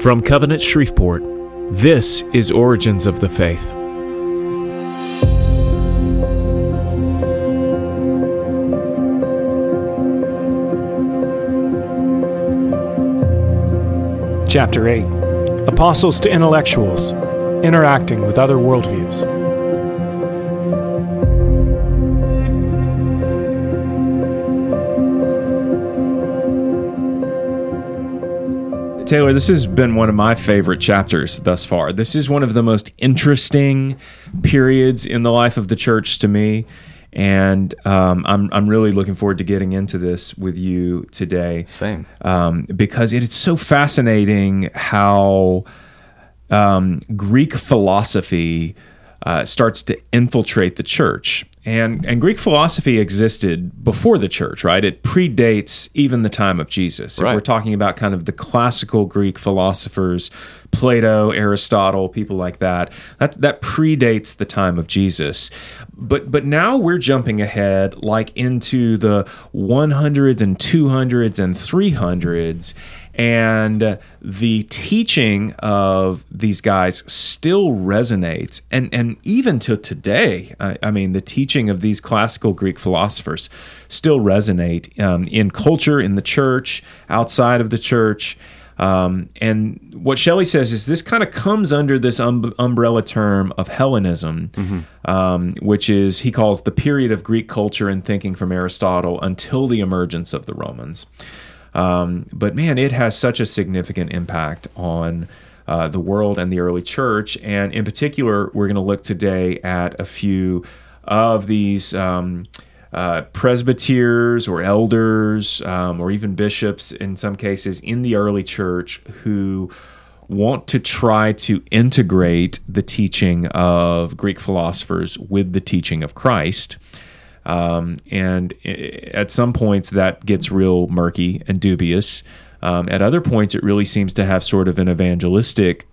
From Covenant Shreveport, this is Origins of the Faith. Chapter 8 Apostles to Intellectuals Interacting with Other Worldviews. Taylor, this has been one of my favorite chapters thus far. This is one of the most interesting periods in the life of the church to me. And um, I'm, I'm really looking forward to getting into this with you today. Same. Um, because it is so fascinating how um, Greek philosophy uh, starts to infiltrate the church. And, and Greek philosophy existed before the church, right? It predates even the time of Jesus. If we're talking about kind of the classical Greek philosophers, Plato, Aristotle, people like that, that, that predates the time of Jesus. But, but now we're jumping ahead like into the 100s and 200s and 300s and the teaching of these guys still resonates. And and even to today I, I mean the teaching of these classical greek philosophers still resonate um, in culture in the church outside of the church. Um, and what Shelley says is this kind of comes under this um, umbrella term of Hellenism, um, which is he calls the period of Greek culture and thinking from Aristotle until the emergence of the Romans. Um, but man, it has such a significant impact on uh, the world and the early church. And in particular, we're going to look today at a few of these um, uh, presbyters or elders um, or even bishops in some cases in the early church who want to try to integrate the teaching of Greek philosophers with the teaching of Christ. Um, and at some points that gets real murky and dubious. Um, at other points, it really seems to have sort of an evangelistic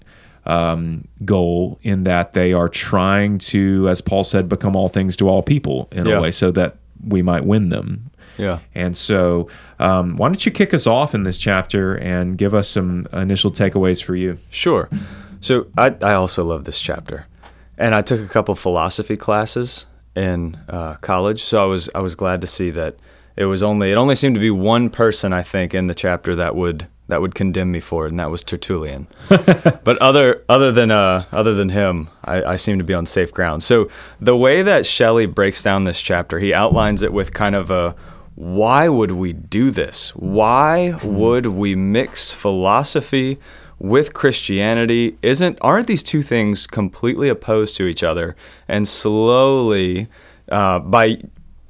um, goal in that they are trying to, as Paul said, become all things to all people in Yeah. a way so that we might win them. Yeah. And so, um, why don't you kick us off in this chapter and give us some initial takeaways for you? Sure. So I, I also love this chapter, and I took a couple philosophy classes in uh, college. So I was I was glad to see that it was only it only seemed to be one person I think in the chapter that would that would condemn me for it, and that was Tertullian. but other other than uh, other than him, I, I seem to be on safe ground. So the way that Shelley breaks down this chapter, he outlines it with kind of a why would we do this? Why would we mix philosophy with Christianity? Isn't aren't these two things completely opposed to each other? And slowly, uh, by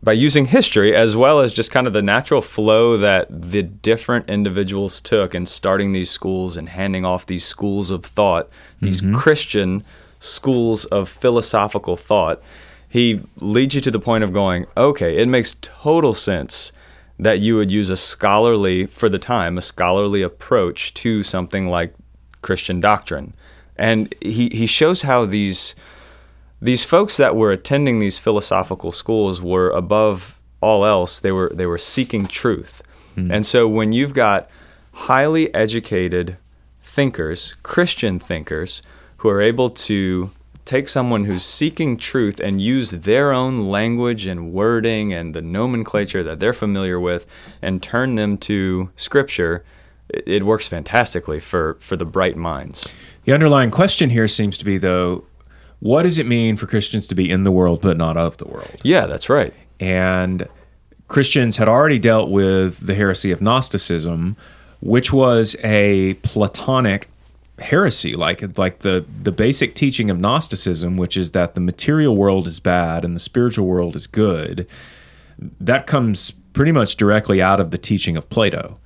by using history as well as just kind of the natural flow that the different individuals took in starting these schools and handing off these schools of thought, these Christian schools of philosophical thought, he leads you to the point of going, okay, it makes total sense that you would use a scholarly, for the time, a scholarly approach to something like Christian doctrine. And he, he shows how these these folks that were attending these philosophical schools were above all else they were they were seeking truth hmm. and so when you've got highly educated thinkers christian thinkers who are able to take someone who's seeking truth and use their own language and wording and the nomenclature that they're familiar with and turn them to scripture it, it works fantastically for for the bright minds The underlying question here seems to be, though, what does it mean for Christians to be in the world but not of the world? yeah that's right And Christians had already dealt with the heresy of Gnosticism, which was a Platonic heresy, like like the the basic teaching of Gnosticism, which is that the material world is bad and the spiritual world is good. That comes pretty much directly out of the teaching of Plato.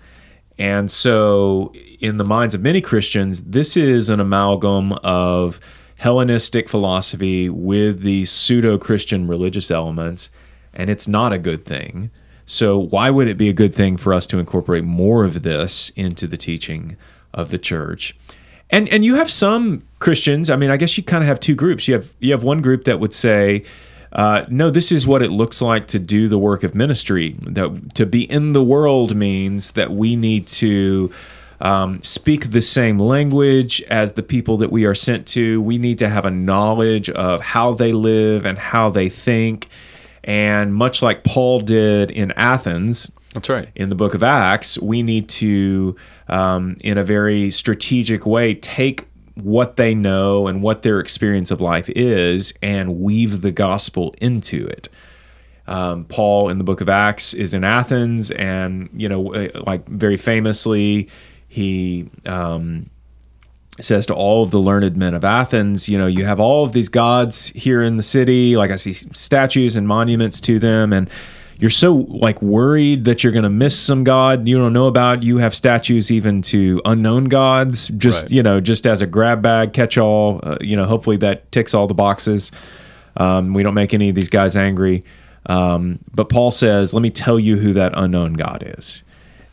And so, in the minds of many Christians, this is an amalgam of Hellenistic philosophy with these pseudo Christian religious elements, and it's not a good thing. So, why would it be a good thing for us to incorporate more of this into the teaching of the church? And and you have some Christians. I mean, I guess you kind of have two groups. You have you have one group that would say, uh, no, this is what it looks like to do the work of ministry. That to be in the world means that we need to um, speak the same language as the people that we are sent to. We need to have a knowledge of how they live and how they think. And much like Paul did in Athens, That's right. in the book of Acts, we need to, um, in a very strategic way, take what they know and what their experience of life is and weave the gospel into it. Um, Paul in the book of Acts is in Athens, and you know, uh, like very famously, he um, says to all of the learned men of Athens, you know, you have all of these gods here in the city. Like I see statues and monuments to them, and you're so like worried that you're going to miss some god you don't know about. You have statues even to unknown gods, just Right. you know, just as a grab bag, catch all. Uh, you know, hopefully that ticks all the boxes. Um, we don't make any of these guys angry. Um, but Paul says, let me tell you who that unknown God is.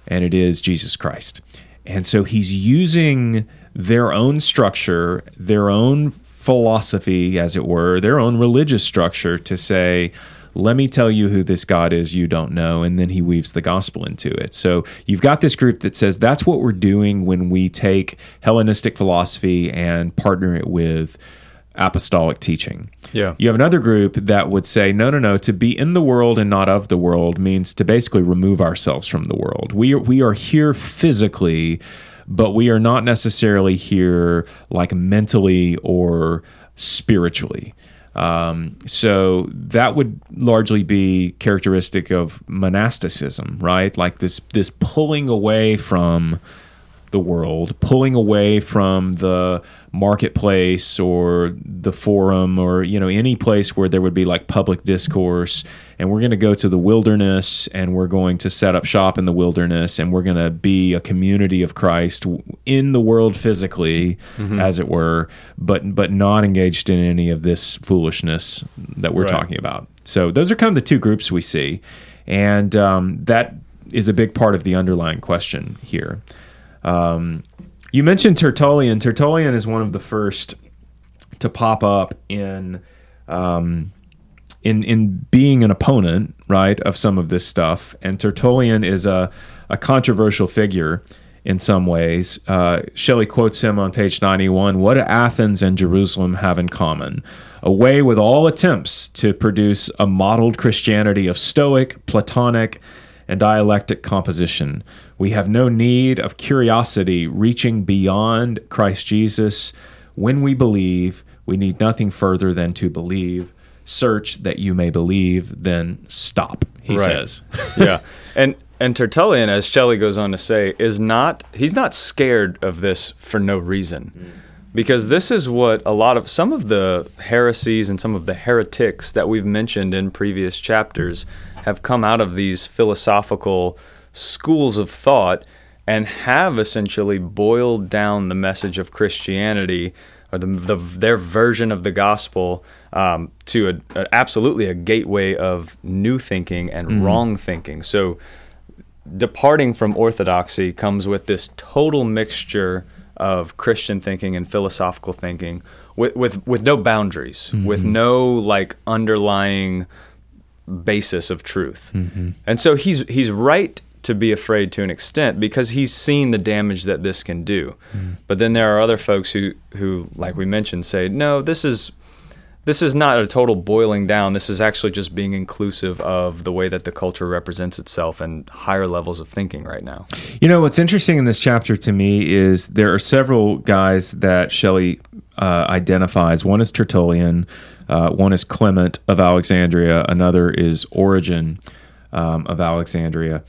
And it is Jesus Christ. And so he's using their own structure, their own philosophy, as it were, their own religious structure to say, let me tell you who this God is you don't know. And then he weaves the gospel into it. So you've got this group that says that's what we're doing when we take Hellenistic philosophy and partner it with apostolic teaching. Yeah. You have another group that would say, no, no, no, to be in the world and not of the world means to basically remove ourselves from the world. We are, we are here physically, but we are not necessarily here like mentally or spiritually. Um, so that would largely be characteristic of monasticism, right? Like this this pulling away from the world, pulling away from the marketplace or the forum or you know any place where there would be like public discourse. And we're going to go to the wilderness and we're going to set up shop in the wilderness and we're going to be a community of Christ in the world physically as it were but but not engaged in any of this foolishness that we're Right. talking about. So those are kind of the two groups we see. And um, that is a big part of the underlying question here um, you mentioned Tertullian. Tertullian is one of the first to pop up in um, in in being an opponent, right, of some of this stuff. And Tertullian is a a controversial figure in some ways. Uh, Shelley quotes him on page ninety one. What do Athens and Jerusalem have in common? Away with all attempts to produce a modeled Christianity of Stoic, Platonic, and dialectic composition. We have no need of curiosity reaching beyond Christ Jesus. When we believe, we need nothing further than to believe. Search that you may believe, then stop, he Right. says. yeah, and and Tertullian, as Shelley goes on to say, is not he's not scared of this for no reason, hmm. because this is what a lot of some of the heresies and some of the heretics that we've mentioned in previous chapters have come out of these philosophical schools of thought and have essentially boiled down the message of Christianity or the, the their version of the gospel um, to a, a- absolutely a gateway of new thinking and wrong thinking. So departing from orthodoxy comes with this total mixture of Christian thinking and philosophical thinking with with, with no boundaries, with no like underlying basis of truth. And so he's he's right to be afraid to an extent because he's seen the damage that this can do. But then there are other folks who who like we mentioned say, "No, this is this is not a total boiling down. This is actually just being inclusive of the way that the culture represents itself and higher levels of thinking right now." You know, what's interesting in this chapter to me is there are several guys that Shelley uh, identifies. One is Tertullian, uh, one is Clement of Alexandria, another is Origen um, of Alexandria.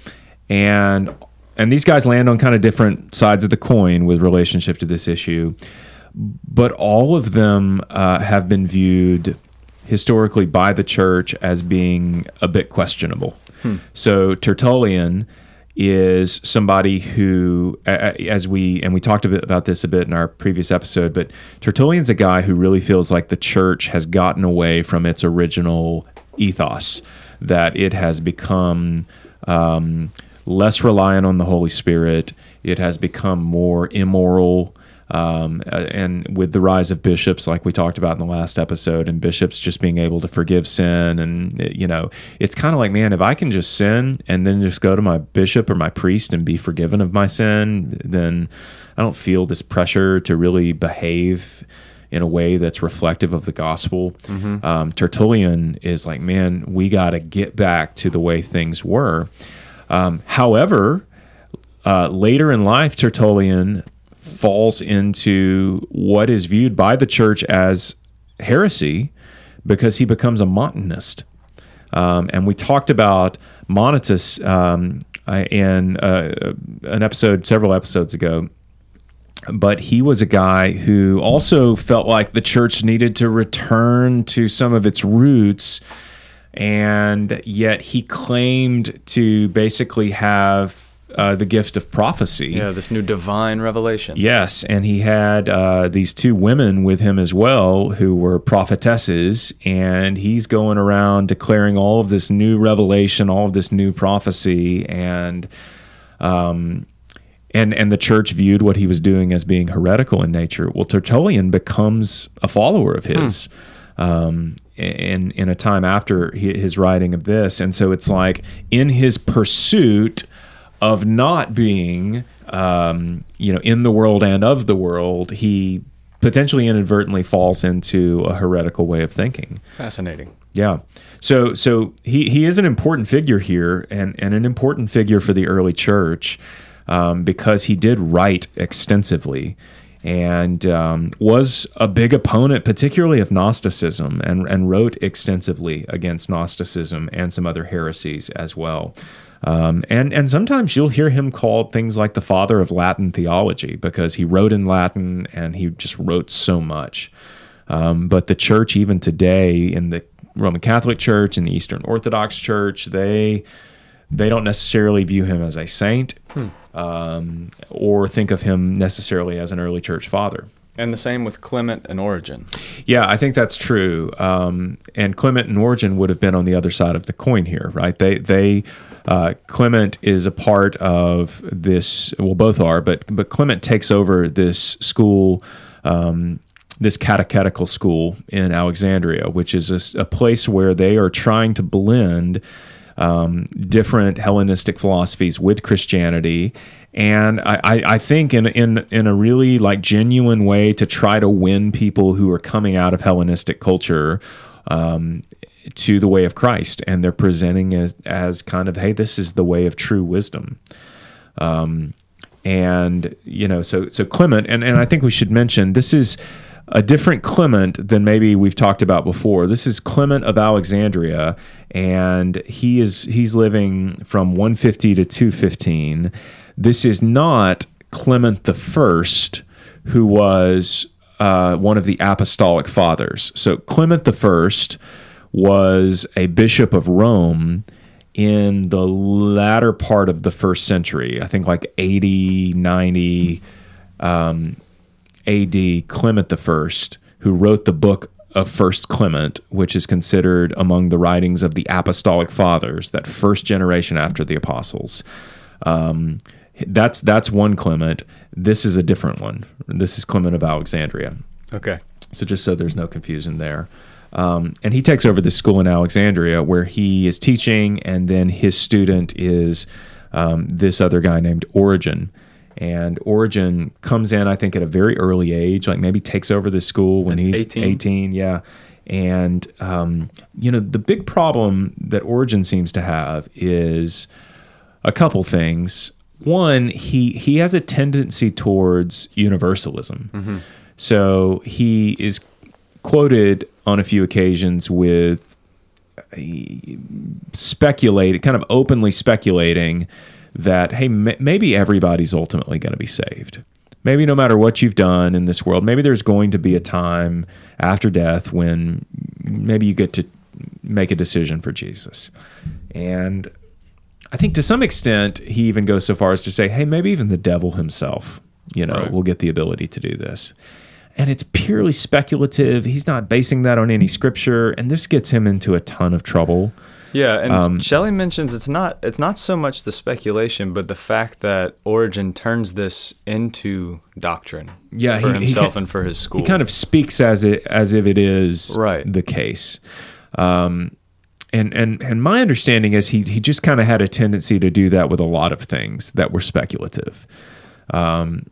And and these guys land on kind of different sides of the coin with relationship to this issue, but all of them uh, have been viewed historically by the church as being a bit questionable. So Tertullian is somebody who, as we and we talked a bit about this a bit in our previous episode, but Tertullian's a guy who really feels like the church has gotten away from its original ethos, that it has become um, less reliant on the Holy Spirit, it has become more immoral. Um, uh, and with the rise of bishops, like we talked about in the last episode, and bishops just being able to forgive sin, and you know, it's kind of like, man, if I can just sin and then just go to my bishop or my priest and be forgiven of my sin, then I don't feel this pressure to really behave in a way that's reflective of the gospel. Mm-hmm. Um, Tertullian is like, man, we got to get back to the way things were. Um, however, uh, later in life, Tertullian falls into what is viewed by the church as heresy because he becomes a Montanist. Um, and we talked about Montanus um, in uh, an episode several episodes ago but he was a guy who also felt like the church needed to return to some of its roots and yet he claimed to basically have uh, the gift of prophecy. Yeah, this new divine revelation. Yes, and he had uh, these two women with him as well who were prophetesses, and he's going around declaring all of this new revelation, all of this new prophecy, and um, and and the church viewed what he was doing as being heretical in nature. Well, Tertullian becomes a follower of his. Hmm. Um, in in a time after his writing of this, and so it's like in his pursuit of not being, um, you know, in the world and of the world, he potentially inadvertently falls into a heretical way of thinking. Fascinating. Yeah. So so he he is an important figure here, and and an important figure for the early church um, because he did write extensively and um, was a big opponent, particularly of Gnosticism, and, and wrote extensively against Gnosticism and some other heresies as well. Um, and and sometimes you'll hear him called things like the father of Latin theology because he wrote in Latin and he just wrote so much. Um, but the church, even today, in the Roman Catholic Church and the Eastern Orthodox Church, they they don't necessarily view him as a saint. Hmm um, or think of him necessarily as an early church father. And the same with Clement and Origen. Yeah, I think that's true. Um, and Clement and Origen would have been on the other side of the coin here, right? They they uh, Clement is a part of this. Well, both are, but but Clement takes over this school. Um, this catechetical school in Alexandria, which is a, a place where they are trying to blend um, different Hellenistic philosophies with Christianity, and I, I think in in in a really like genuine way to try to win people who are coming out of Hellenistic culture. Um, to the way of Christ, and they're presenting it as kind of, hey, this is the way of true wisdom. Um, and you know, so so Clement, and and I think we should mention this is a different Clement than maybe we've talked about before. This is Clement of Alexandria, and he is he's living from 150 to 215. This is not Clement the First, who was uh, one of the apostolic fathers. So Clement the First was a bishop of Rome in the latter part of the first century. I think like 80, 90. Um, AD Clement I, who wrote the book of First Clement, which is considered among the writings of the Apostolic Fathers, that first generation after the apostles. Um, that's that's one Clement. This is a different one. This is Clement of Alexandria. Okay. So just so there's no confusion there. Um, and he takes over this school in Alexandria where he is teaching, and then his student is um, this other guy named Origen. And Origen comes in, I think, at a very early age, like maybe takes over the school when he's 18. 18 yeah. And, um, you know, the big problem that Origen seems to have is a couple things. One, he, he has a tendency towards universalism. Mm-hmm. So he is quoted on a few occasions with uh, speculating, kind of openly speculating that hey m- maybe everybody's ultimately going to be saved. Maybe no matter what you've done in this world maybe there's going to be a time after death when maybe you get to make a decision for jesus. And i think to some extent he even goes so far as to say hey maybe even the devil himself you know right. will get the ability to do this and it's purely speculative he's not basing that on any scripture and this gets him into a ton of trouble Yeah, and Um, Shelley mentions it's not it's not so much the speculation, but the fact that Origen turns this into doctrine. Yeah, for he- he himself ca- and for his school. He kind of speaks as it as if it is Right. the case. Um, and and and my understanding is he he just kind of had a tendency to do that with a lot of things that were speculative. Um,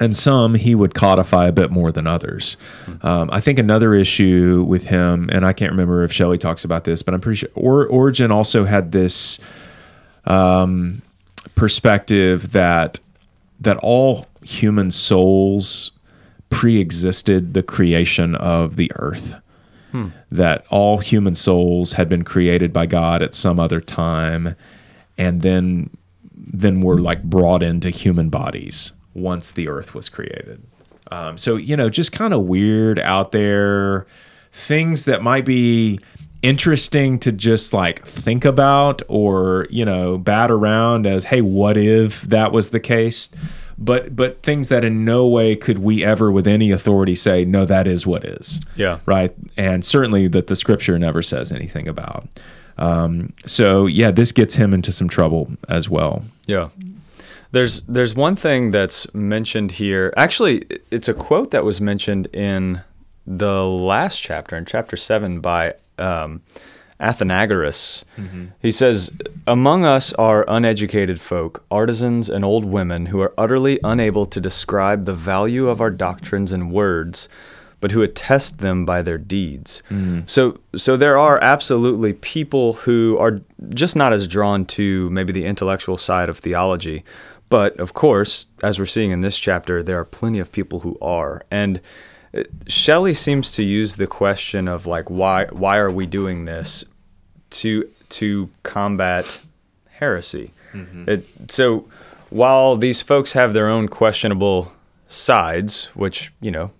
and some he would codify a bit more than others. Um, I think another issue with him, and I can't remember if Shelley talks about this, but I'm pretty sure or, Origen also had this um, perspective that that all human souls pre-existed the creation of the earth. That all human souls had been created by God at some other time, and then then were like brought into human bodies once the earth was created. Um, so you know, just kind of weird out there things that might be interesting to just like think about or you know bat around as hey what if that was the case but but things that in no way could we ever with any authority say no that is what is Yeah. right and certainly that the scripture never says anything about um, so yeah this gets him into some trouble as well Yeah. There's there's one thing that's mentioned here. Actually, it's a quote that was mentioned in the last chapter, in chapter seven, by um, Athenagoras. He says, "Among us are uneducated folk, artisans, and old women who are utterly unable to describe the value of our doctrines in words." But who attest them by their deeds. So, so there are absolutely people who are just not as drawn to maybe the intellectual side of theology, but of course, as we're seeing in this chapter, there are plenty of people who are. And uh, Shelley seems to use the question of like why why are we doing this to to combat heresy. It, so while these folks have their own questionable sides, which you know,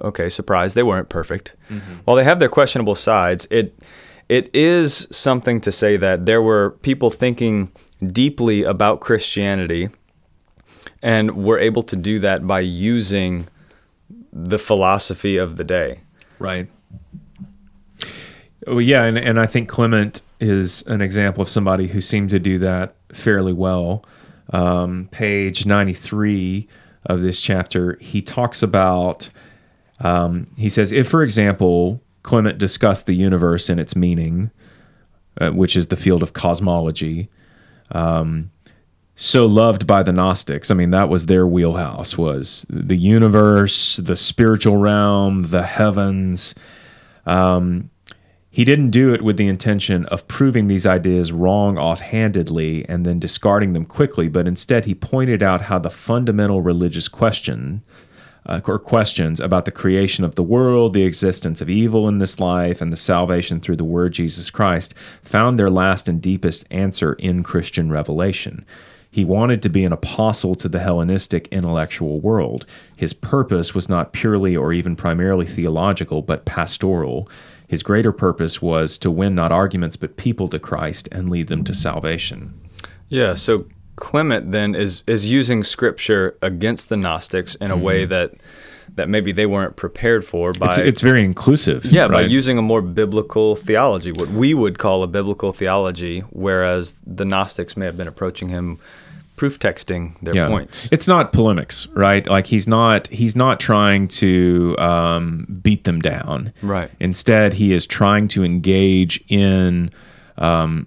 okay, surprise, they weren't perfect. While they have their questionable sides, it it is something to say that there were people thinking deeply about Christianity and we're able to do that by using the philosophy of the day. Right. Well, yeah, and, and I think Clement is an example of somebody who seemed to do that fairly well. Um, page 93 of this chapter, he talks about, um, he says, if, for example, Clement discussed the universe and its meaning, uh, which is the field of cosmology, um, so loved by the Gnostics. I mean, that was their wheelhouse was the universe, the spiritual realm, the heavens. Um, he didn't do it with the intention of proving these ideas wrong offhandedly and then discarding them quickly, but instead he pointed out how the fundamental religious question uh, or questions about the creation of the world, the existence of evil in this life, and the salvation through the Word Jesus Christ found their last and deepest answer in Christian revelation. He wanted to be an apostle to the Hellenistic intellectual world. His purpose was not purely or even primarily theological, but pastoral. His greater purpose was to win not arguments, but people to Christ and lead them to salvation. Yeah, so Clement then is is using scripture against the Gnostics in a way mm-hmm. that that maybe they weren't prepared for by It's, it's very inclusive. yeah, by using a more biblical theology, what we would call a biblical theology, whereas the Gnostics may have been approaching him proof texting their points. It's not polemics, right? Like he's not he's not trying to um, beat them down. Right. Instead, he is trying to engage in um,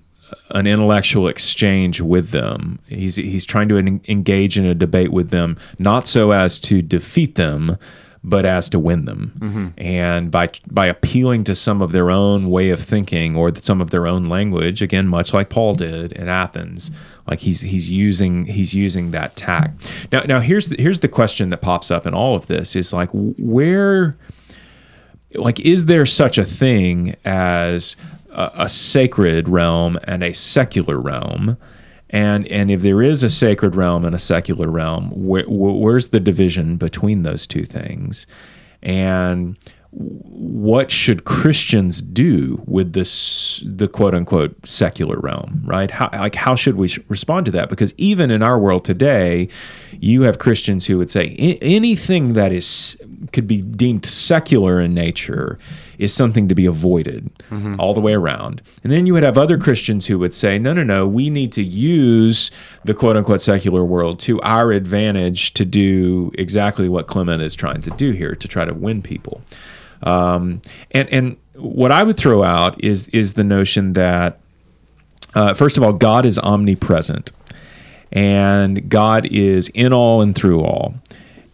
an intellectual exchange with them. He's he's trying to en- engage in a debate with them, not so as to defeat them, but as to win them. Mm-hmm. And by by appealing to some of their own way of thinking or some of their own language, again, much like Paul did in Athens, like he's he's using he's using that tack. Now now here's the, here's the question that pops up in all of this is like where like is there such a thing as a, a sacred realm and a secular realm and and if there is a sacred realm and a secular realm where, where's the division between those two things? And what should Christians do with this the quote unquote secular realm, right? How like how should we respond to that? Because even in our world today, you have Christians who would say anything that is could be deemed secular in nature is something to be avoided mm-hmm. all the way around. And then you would have other Christians who would say, no, no, no, we need to use the quote unquote secular world to our advantage to do exactly what Clement is trying to do here to try to win people. Um, and and what I would throw out is is the notion that uh, first of all, God is omnipresent, and God is in all and through all.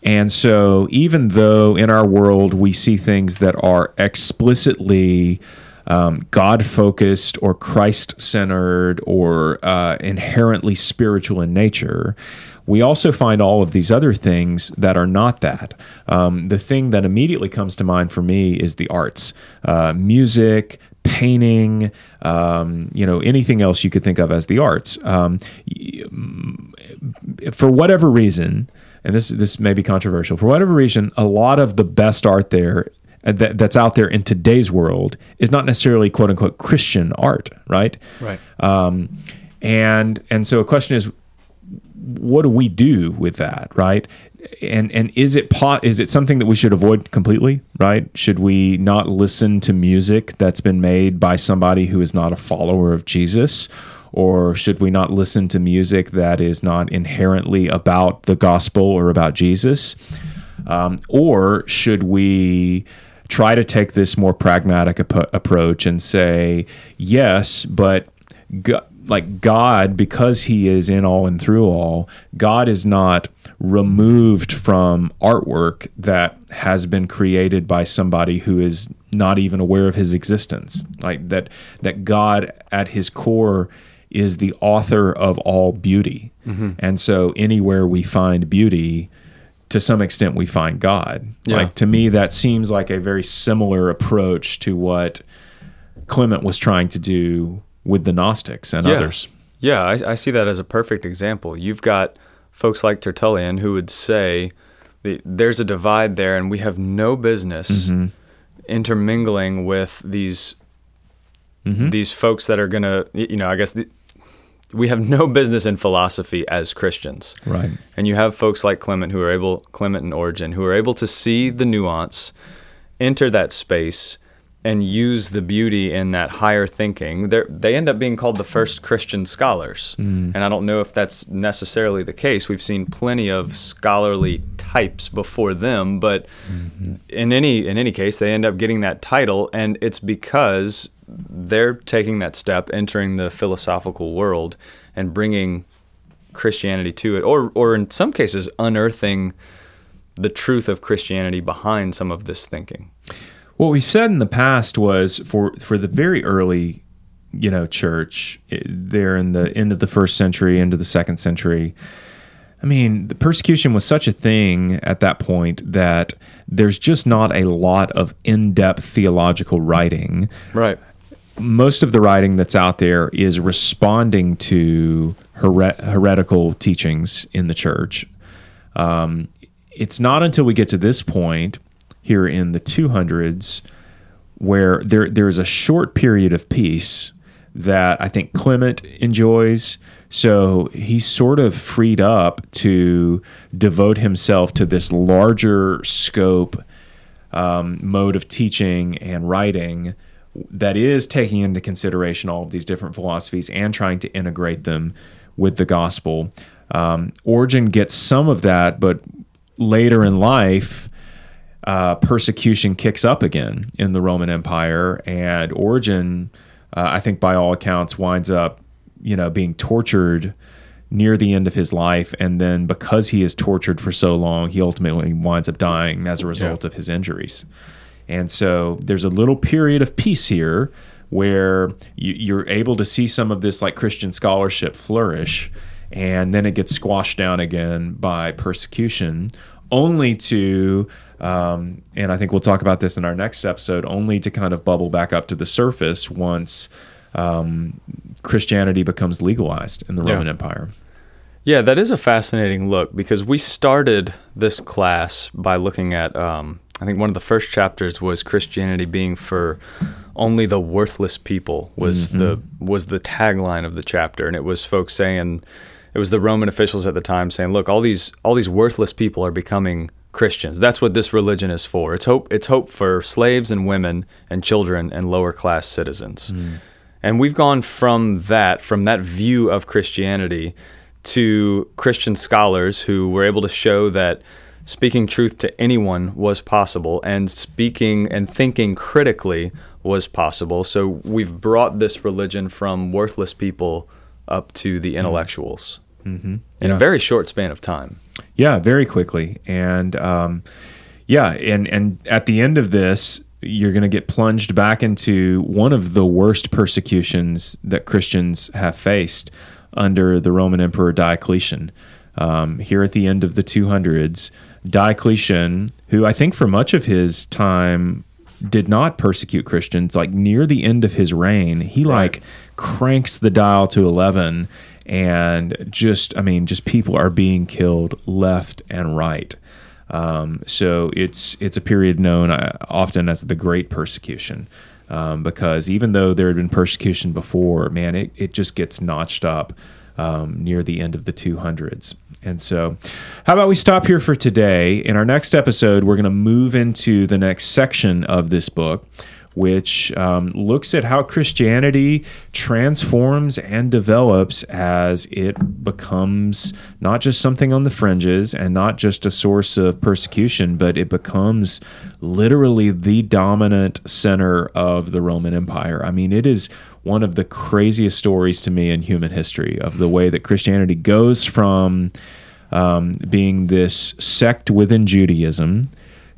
And so, even though in our world we see things that are explicitly um, God focused or Christ centered or uh, inherently spiritual in nature, we also find all of these other things that are not that. Um, the thing that immediately comes to mind for me is the arts, uh, music, painting, um, you know, anything else you could think of as the arts. Um, for whatever reason, and this this may be controversial, for whatever reason, a lot of the best art there uh, that, that's out there in today's world is not necessarily quote unquote Christian art, right? Right. Um, and and so a question is, what do we do with that, right? And and is it pot is it something that we should avoid completely, right? Should we not listen to music that's been made by somebody who is not a follower of Jesus? Or should we not listen to music that is not inherently about the gospel or about Jesus? Um, or should we try to take this more pragmatic ap- approach and say, yes, but like God, because He is in all and through all, God is not removed from artwork that has been created by somebody who is not even aware of His existence. Like that, that God at His core is the author of all beauty, mm-hmm. and so anywhere we find beauty, to some extent we find God. Yeah. Like to me, that seems like a very similar approach to what Clement was trying to do with the Gnostics and Yeah. others. Yeah, I, I see that as a perfect example. You've got folks like Tertullian who would say there's a divide there, and we have no business mm-hmm. intermingling with these mm-hmm. these folks that are gonna, you know, I guess the, we have no business in philosophy as Christians. Right. And you have folks like Clement who are able, Clement and Origen, who are able to see the nuance, enter that space, and use the beauty in that higher thinking. They're, end up being called the first Christian scholars. Mm. And I don't know if that's necessarily the case. We've seen plenty of scholarly types before them, but mm-hmm. in any in any case, they end up getting that title, and it's because they're taking that step, entering the philosophical world, and bringing Christianity to it, or or in some cases unearthing the truth of Christianity behind some of this thinking. What we've said in the past was for for the very early, you know, church eh, there in the end of the first century, into the second century. I mean, the persecution was such a thing at that point that there's just not a lot of in-depth theological writing. Right. most of the writing that's out there is responding to here- heretical teachings in the church. Um, it's not until we get to this point here in the 200s where there there is a short period of peace that I think Clement enjoys. So he's sort of freed up to devote himself to this larger scope um, mode of teaching and writing that is taking into consideration all of these different philosophies and trying to integrate them with the gospel. Um, Origen gets some of that, but later in life, uh, persecution kicks up again in the Roman Empire, and Origen, uh, I think, by all accounts, winds up, you know, being tortured near the end of his life, and then because he is tortured for so long, he ultimately winds up dying as a result of his injuries. And so there's a little period of peace here where you, you're able to see some of this like Christian scholarship flourish, and then it gets squashed down again by persecution, only to, um, and I think we'll talk about this in our next episode, only to kind of bubble back up to the surface once um, Christianity becomes legalized in the Yeah. Roman Empire. Yeah, that is a fascinating look because we started this class by looking at. Um, I think one of the first chapters was Christianity being for only the worthless people was the was the tagline of the chapter, and it was folks saying it was the Roman officials at the time saying, "Look, all these all these worthless people are becoming Christians. That's what this religion is for. It's hope it's hope for slaves and women and children and lower class citizens. Mm. And we've gone from that, from that view of Christianity to Christian scholars who were able to show that speaking truth to anyone was possible and speaking and thinking critically was possible. So we've brought this religion from worthless people up to the mm-hmm. intellectuals mm-hmm. in yeah. a very short span of time. Yeah, very quickly. And um, yeah, and, and at the end of this, you're going to get plunged back into one of the worst persecutions that Christians have faced under the Roman Emperor Diocletian. Um, here at the end of the 200s, Diocletian, who I think for much of his time did not persecute Christians, like near the end of his reign, he right. like cranks the dial to 11 and just, I mean, just people are being killed left and right. Um, so it's it's a period known uh, often as the Great Persecution. Um, because even though there had been persecution before, man, it, it just gets notched up um, near the end of the 200s. And so, how about we stop here for today? In our next episode, we're going to move into the next section of this book, which um, looks at how Christianity transforms and develops as it becomes not just something on the fringes and not just a source of persecution, but it becomes literally the dominant center of the Roman Empire. I mean, it is one of the craziest stories to me in human history of the way that Christianity goes from um, being this sect within Judaism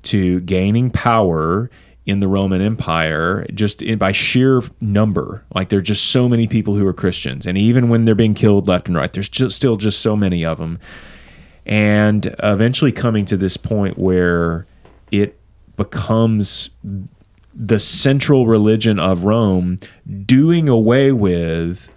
to gaining power in the Roman Empire just in, by sheer number. Like there're just so many people who are Christians, and even when they're being killed left and right, there's just still just so many of them. And eventually coming to this point where it becomes the central religion of Rome, doing away with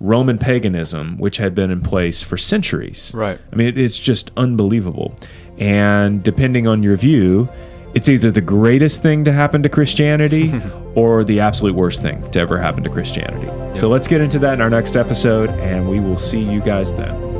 Roman paganism, which had been in place for centuries. Right. I mean, it's just unbelievable. And depending on your view, it's either the greatest thing to happen to Christianity or the absolute worst thing to ever happen to Christianity. Yep. So let's get into that in our next episode, and we will see you guys then.